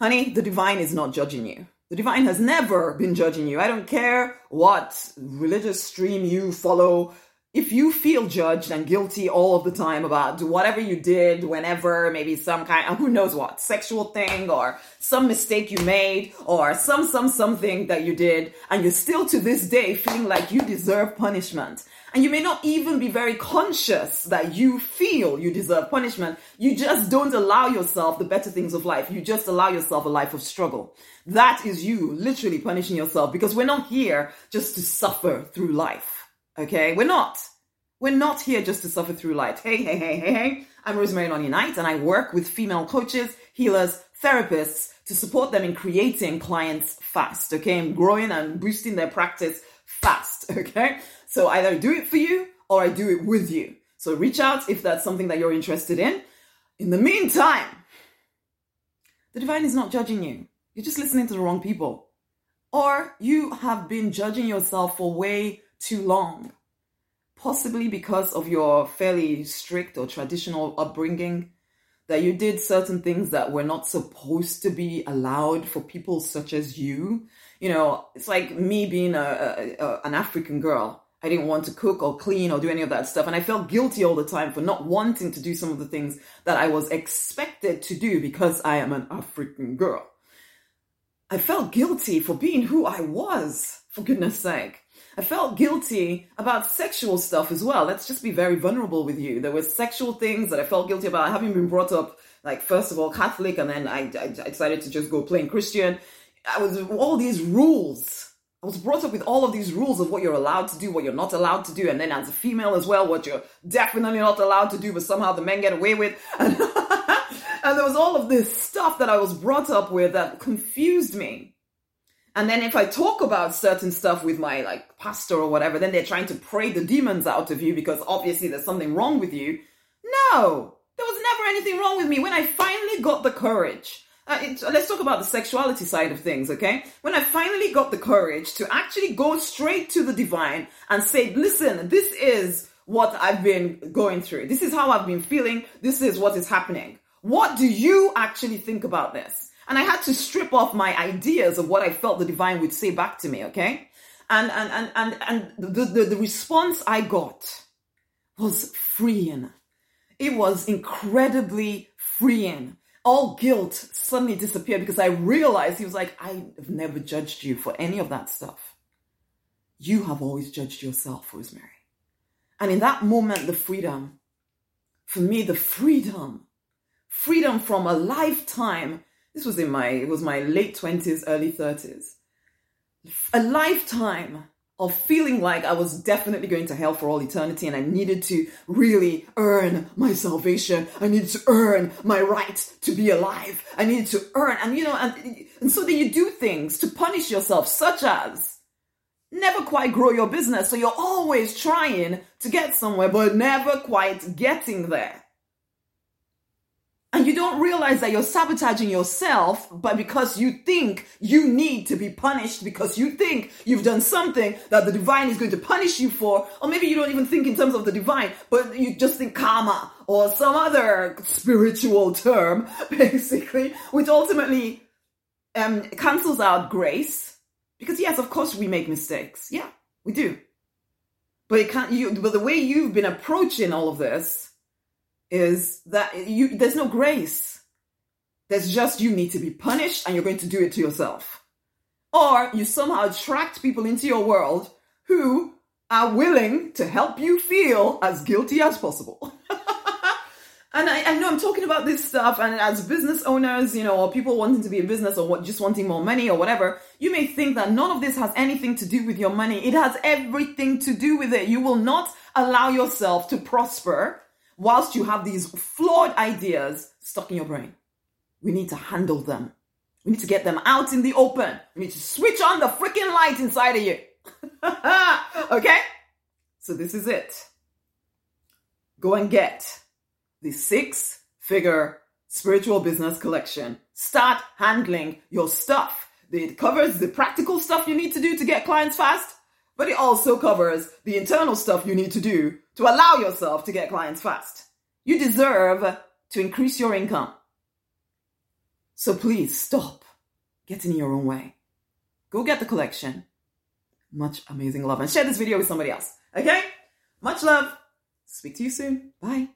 Honey, the divine is not judging you. The divine has never been judging you. I don't care what religious stream you follow. If you feel judged and guilty all of the time about whatever you did, whenever, maybe some kind of who knows what, sexual thing or some mistake you made or some, some, something that you did, and you're still to this day feeling like you deserve punishment, and you may not even be very conscious that you feel you deserve punishment. You just don't allow yourself the better things of life. You just allow yourself a life of struggle. That is you literally punishing yourself because we're not here just to suffer through life. Okay? We're not. We're not here just to suffer through life. Hey, hey, hey, hey, hey. I'm Rosemary Nonny Knight and I work with female coaches, healers, therapists to support them in creating clients fast. Okay? And growing and boosting their practice fast. Okay? So either do it for you or I do it with you. So reach out if that's something that you're interested in. In the meantime, the divine is not judging you. You're just listening to the wrong people. Or you have been judging yourself for way too long. Possibly because of your fairly strict or traditional upbringing, that you did certain things that were not supposed to be allowed for people such as you. You know, it's like me being a, a, a an African girl I didn't want to cook or clean or do any of that stuff. And I felt guilty all the time for not wanting to do some of the things that I was expected to do because I am an African girl. I felt guilty for being who I was, for goodness sake. I felt guilty about sexual stuff as well. Let's just be very vulnerable with you. There were sexual things that I felt guilty about, having been brought up, like, first of all, Catholic, and then I, I, decided to just go plain Christian. I was all these rules I was brought up with all of these rules of what you're allowed to do, what you're not allowed to do, and then as a female as well, what you're definitely not allowed to do, but somehow the men get away with. And there was all of this stuff that I was brought up with that confused me. And then if I talk about certain stuff with my like pastor or whatever, then they're trying to pray the demons out of you because obviously there's something wrong with you. No, there was never anything wrong with me. When I finally got the courage uh, it, let's talk about the sexuality side of things, okay? When I finally got the courage to actually go straight to the divine and say, listen, this is what I've been going through. This is how I've been feeling. This is what is happening. What do you actually think about this? And I had to strip off my ideas of what I felt the divine would say back to me, okay? And and and and, and the, the, the response I got was freeing. It was incredibly freeing all guilt suddenly disappeared because I realized he was like, I have never judged you for any of that stuff. You have always judged yourself, Rosemary. And in that moment, the freedom, for me, the freedom, freedom from a lifetime. This was in my, it was my late 20s, early 30s. A lifetime of feeling like I was definitely going to hell for all eternity and I needed to really earn my salvation. I needed to earn my right to be alive. I needed to earn, and you know, and, and so then you do things to punish yourself, such as never quite grow your business. So you're always trying to get somewhere, but never quite getting there. You don't realize that you're sabotaging yourself, but because you think you need to be punished, because you think you've done something that the divine is going to punish you for, or maybe you don't even think in terms of the divine, but you just think karma or some other spiritual term, basically, which ultimately um, cancels out grace. Because yes, of course we make mistakes. Yeah, we do. But it can't, you, but the way you've been approaching all of this, is that you there's no grace. There's just you need to be punished and you're going to do it to yourself. Or you somehow attract people into your world who are willing to help you feel as guilty as possible. and I, I, know I'm talking about this stuff, and as business owners, you know, or people wanting to be in business or what, just wanting more money or whatever, you may think that none of this has anything to do with your money. It has everything to do with it. You will not allow yourself to prosper whilst you have these flawed ideas stuck in your brain. We need to handle them. We need to get them out in the open. We need to switch on the freaking light inside of you. okay? So this is it. Go and get the six figure spiritual business collection. Start handling your stuff. It covers the practical stuff you need to do to get clients fast, but it also covers the internal stuff you need to do to allow yourself to get clients fast. You deserve to increase your income. So please stop getting in your own way. Go get the collection. Much amazing love and share this video with somebody else. Okay? Much love. Speak to you soon. Bye.